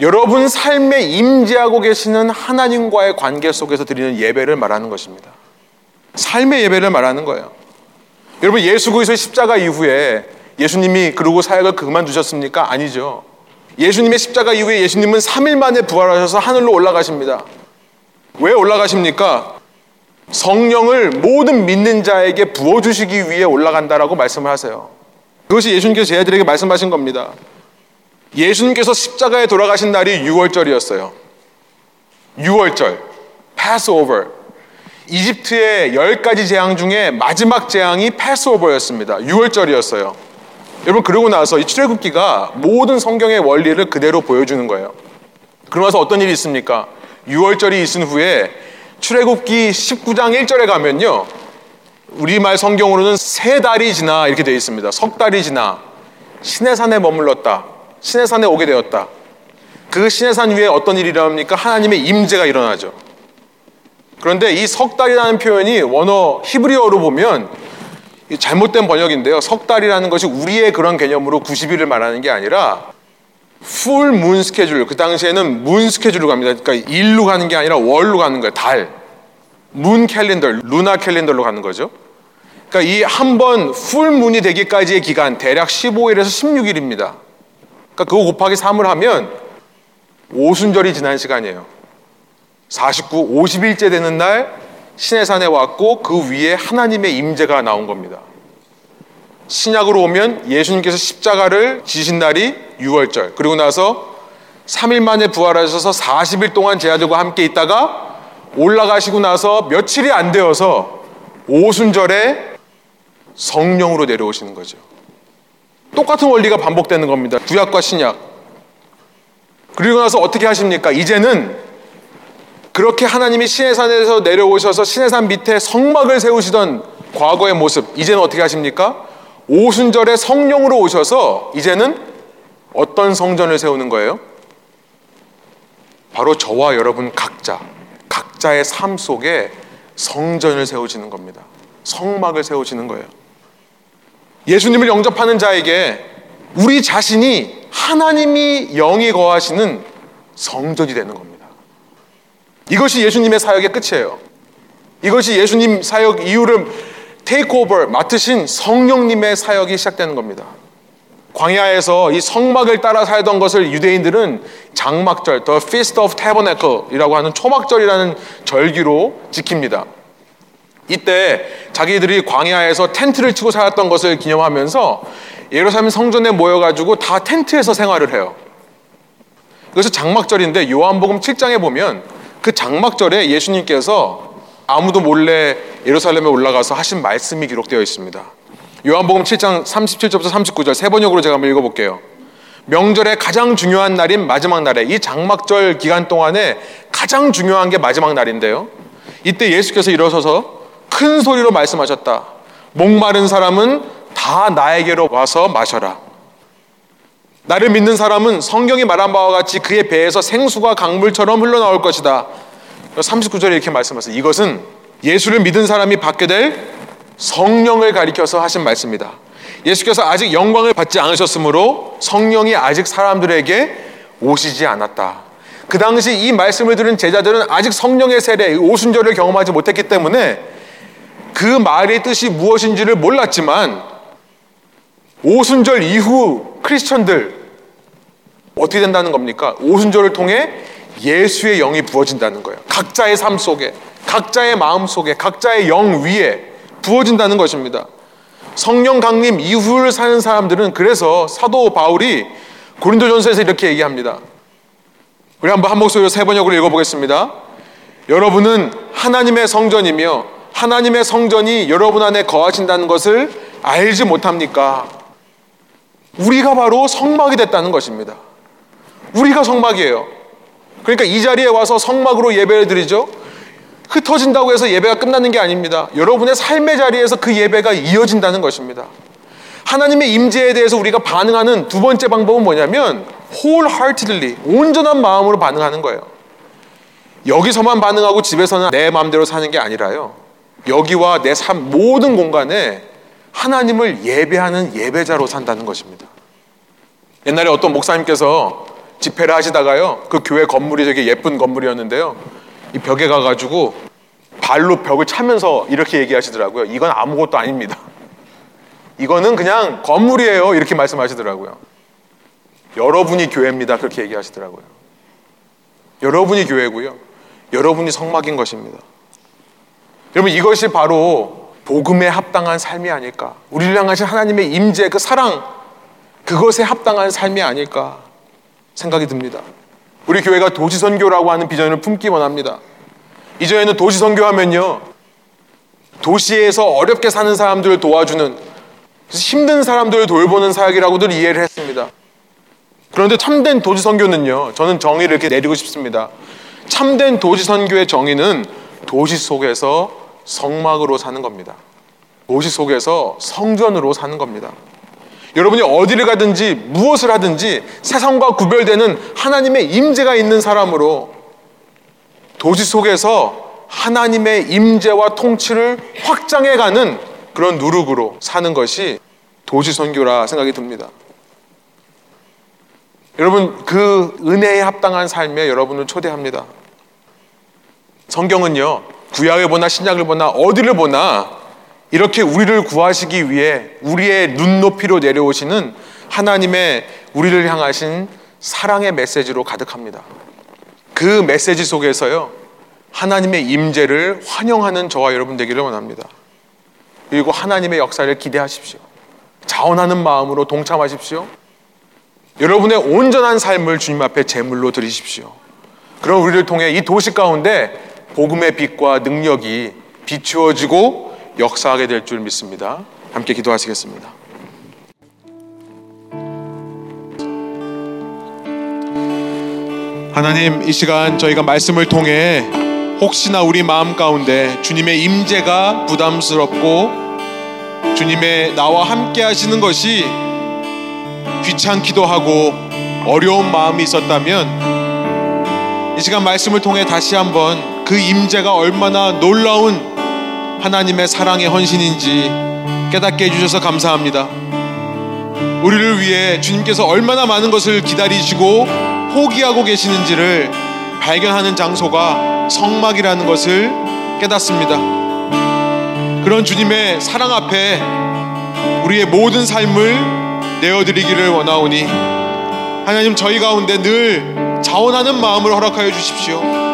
여러분 삶에 임재하고 계시는 하나님과의 관계 속에서 드리는 예배를 말하는 것입니다. 삶의 예배를 말하는 거예요. 여러분 예수 그리스도의 십자가 이후에 예수님이 그러고 사역을 그만두셨습니까? 아니죠. 예수님의 십자가 이후에 예수님은 3일 만에 부활하셔서 하늘로 올라가십니다. 왜 올라가십니까? 성령을 모든 믿는 자에게 부어주시기 위해 올라간다라고 말씀을 하세요. 그것이 예수님께서 제 아들에게 말씀하신 겁니다. 예수님께서 십자가에 돌아가신 날이 6월절이었어요. 6월절, 패스오버. 이집트의 열 가지 재앙 중에 마지막 재앙이 패스오버였습니다. 6월절이었어요. 여러분 그러고 나서 이 출애굽기가 모든 성경의 원리를 그대로 보여주는 거예요. 그러면서 어떤 일이 있습니까? 6월절이 있은 후에 출애굽기 19장 1절에 가면요. 우리말 성경으로는 세 달이 지나 이렇게 되어 있습니다. 석 달이 지나 신의 산에 머물렀다. 신의 산에 오게 되었다. 그 시내 산 위에 어떤 일이 일어납니까? 하나님의 임재가 일어나죠. 그런데 이 석 달이라는 표현이 원어 히브리어로 보면 잘못된 번역인데요. 석 달이라는 것이 우리의 그런 개념으로 90일을 말하는 게 아니라 full moon 스케줄 그 당시에는 moon 스케줄로 갑니다. 그러니까 일로 가는 게 아니라 월로 가는 거예요. 달. moon 캘린더, lunar 캘린더로 가는 거죠. 그러니까 이 한 번 full moon이 되기까지의 기간 대략 15일에서 16일입니다. 그러니까 그거 곱하기 3을 하면 오순절이 지난 시간이에요. 49, 50일째 되는 날 신의 산에 왔고 그 위에 하나님의 임재가 나온 겁니다. 신약으로 오면 예수님께서 십자가를 지신 날이 6월절. 그리고 나서 3일 만에 부활하셔서 40일 동안 제 아들과 함께 있다가 올라가시고 나서 며칠이 안 되어서 오순절에 성령으로 내려오시는 거죠. 똑같은 원리가 반복되는 겁니다. 구약과 신약. 그리고 나서 어떻게 하십니까? 이제는 그렇게 하나님이 신의 산에서 내려오셔서 신의 산 밑에 성막을 세우시던 과거의 모습, 이제는 어떻게 하십니까? 오순절에 성령으로 오셔서 이제는 어떤 성전을 세우는 거예요? 바로 저와 여러분 각자, 각자의 삶 속에 성전을 세우시는 겁니다. 성막을 세우시는 거예요. 예수님을 영접하는 자에게 우리 자신이 하나님이 영이 거하시는 성전이 되는 겁니다. 이것이 예수님의 사역의 끝이에요. 이것이 예수님 사역 이후를 테이크오버 맡으신 성령님의 사역이 시작되는 겁니다. 광야에서 이 성막을 따라 살던 것을 유대인들은 장막절, The Feast of Tabernacle이라고 하는 초막절이라는 절기로 지킵니다. 이때 자기들이 광야에서 텐트를 치고 살았던 것을 기념하면서 예루살렘 성전에 모여가지고 다 텐트에서 생활을 해요. 그래서 장막절인데 요한복음 7장에 보면 그 장막절에 예수님께서 아무도 몰래 예루살렘에 올라가서 하신 말씀이 기록되어 있습니다. 요한복음 7장 37절부터 39절 세 번역으로 제가 한번 읽어볼게요. 명절의 가장 중요한 날인 마지막 날에 이 장막절 기간 동안에 가장 중요한 게 마지막 날인데요. 이때 예수께서 일어서서 큰 소리로 말씀하셨다. 목마른 사람은 다 나에게로 와서 마셔라. 나를 믿는 사람은 성경이 말한 바와 같이 그의 배에서 생수가 강물처럼 흘러나올 것이다. 39절에 이렇게 말씀하세요. 이것은 예수를 믿은 사람이 받게 될 성령을 가리켜서 하신 말씀입니다. 예수께서 아직 영광을 받지 않으셨으므로 성령이 아직 사람들에게 오시지 않았다. 그 당시 이 말씀을 들은 제자들은 아직 성령의 세례, 오순절을 경험하지 못했기 때문에 그 말의 뜻이 무엇인지를 몰랐지만 오순절 이후 크리스천들 어떻게 된다는 겁니까? 오순절을 통해 예수의 영이 부어진다는 거예요. 각자의 삶 속에, 각자의 마음 속에, 각자의 영 위에 부어진다는 것입니다. 성령 강림 이후를 사는 사람들은 그래서 사도 바울이 고린도전서에서 이렇게 얘기합니다. 우리 한번 한 목소리로 세 번역으로 읽어보겠습니다. 여러분은 하나님의 성전이며 하나님의 성전이 여러분 안에 거하신다는 것을 알지 못합니까? 우리가 바로 성막이 됐다는 것입니다. 우리가 성막이에요. 그러니까 이 자리에 와서 성막으로 예배를 드리죠. 흩어진다고 해서 예배가 끝나는 게 아닙니다. 여러분의 삶의 자리에서 그 예배가 이어진다는 것입니다. 하나님의 임재에 대해서 우리가 반응하는 두 번째 방법은 뭐냐면 wholeheartedly 온전한 마음으로 반응하는 거예요. 여기서만 반응하고 집에서는 내 마음대로 사는 게 아니라요. 여기와 내 삶 모든 공간에 하나님을 예배하는 예배자로 산다는 것입니다. 옛날에 어떤 목사님께서 집회를 하시다가요. 그 교회 건물이 되게 예쁜 건물이었는데요. 이 벽에 가가지고 발로 벽을 차면서 이렇게 얘기하시더라고요. 이건 아무것도 아닙니다. 이거는 그냥 건물이에요. 이렇게 말씀하시더라고요. 여러분이 교회입니다. 그렇게 얘기하시더라고요. 여러분이 교회고요. 여러분이 성막인 것입니다. 여러분 이것이 바로 복음에 합당한 삶이 아닐까? 우리를 향하신 하나님의 임재 그 사랑 그것에 합당한 삶이 아닐까 생각이 듭니다. 우리 교회가 도시선교라고 하는 비전을 품기 원합니다. 이전에는 도시선교하면요. 도시에서 어렵게 사는 사람들을 도와주는 힘든 사람들을 돌보는 사역이라고들 이해를 했습니다. 그런데 참된 도시 선교는요. 저는 정의를 이렇게 내리고 싶습니다. 참된 도시 선교의 정의는 도시 속에서 성막으로 사는 겁니다. 도시 속에서 성전으로 사는 겁니다. 여러분이 어디를 가든지 무엇을 하든지 세상과 구별되는 하나님의 임재가 있는 사람으로 도시 속에서 하나님의 임재와 통치를 확장해 가는 그런 누룩으로 사는 것이 도시 선교라 생각이 듭니다. 여러분 그 은혜에 합당한 삶에 여러분을 초대합니다. 성경은요 구약을 보나 신약을 보나 어디를 보나 이렇게 우리를 구하시기 위해 우리의 눈높이로 내려오시는 하나님의 우리를 향하신 사랑의 메시지로 가득합니다. 그 메시지 속에서요. 하나님의 임재를 환영하는 저와 여러분 되기를 원합니다. 그리고 하나님의 역사를 기대하십시오. 자원하는 마음으로 동참하십시오. 여러분의 온전한 삶을 주님 앞에 제물로 드리십시오. 그럼 우리를 통해 이 도시 가운데 복음의 빛과 능력이 비추어지고 역사하게 될 줄 믿습니다. 함께 기도하시겠습니다. 하나님 이 시간 저희가 말씀을 통해 혹시나 우리 마음 가운데 주님의 임재가 부담스럽고 주님의 나와 함께 하시는 것이 귀찮기도 하고 어려운 마음이 있었다면 이 시간 말씀을 통해 다시 한번 그 임재가 얼마나 놀라운 하나님의 사랑의 헌신인지 깨닫게 해주셔서 감사합니다. 우리를 위해 주님께서 얼마나 많은 것을 기다리시고 포기하고 계시는지를 발견하는 장소가 성막이라는 것을 깨닫습니다. 그런 주님의 사랑 앞에 우리의 모든 삶을 내어드리기를 원하오니 하나님 저희 가운데 늘 자원하는 마음을 허락하여 주십시오.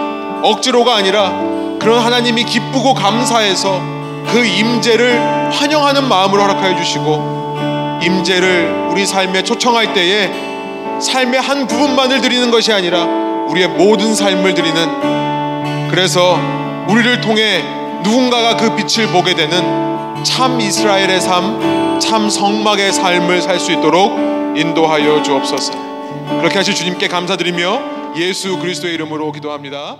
억지로가 아니라 그런 하나님이 기쁘고 감사해서 그 임재를 환영하는 마음을 허락하여 주시고 임재를 우리 삶에 초청할 때에 삶의 한 부분만을 드리는 것이 아니라 우리의 모든 삶을 드리는 그래서 우리를 통해 누군가가 그 빛을 보게 되는 참 이스라엘의 삶, 참 성막의 삶을 살 수 있도록 인도하여 주옵소서. 그렇게 하실 주님께 감사드리며 예수 그리스도의 이름으로 기도합니다.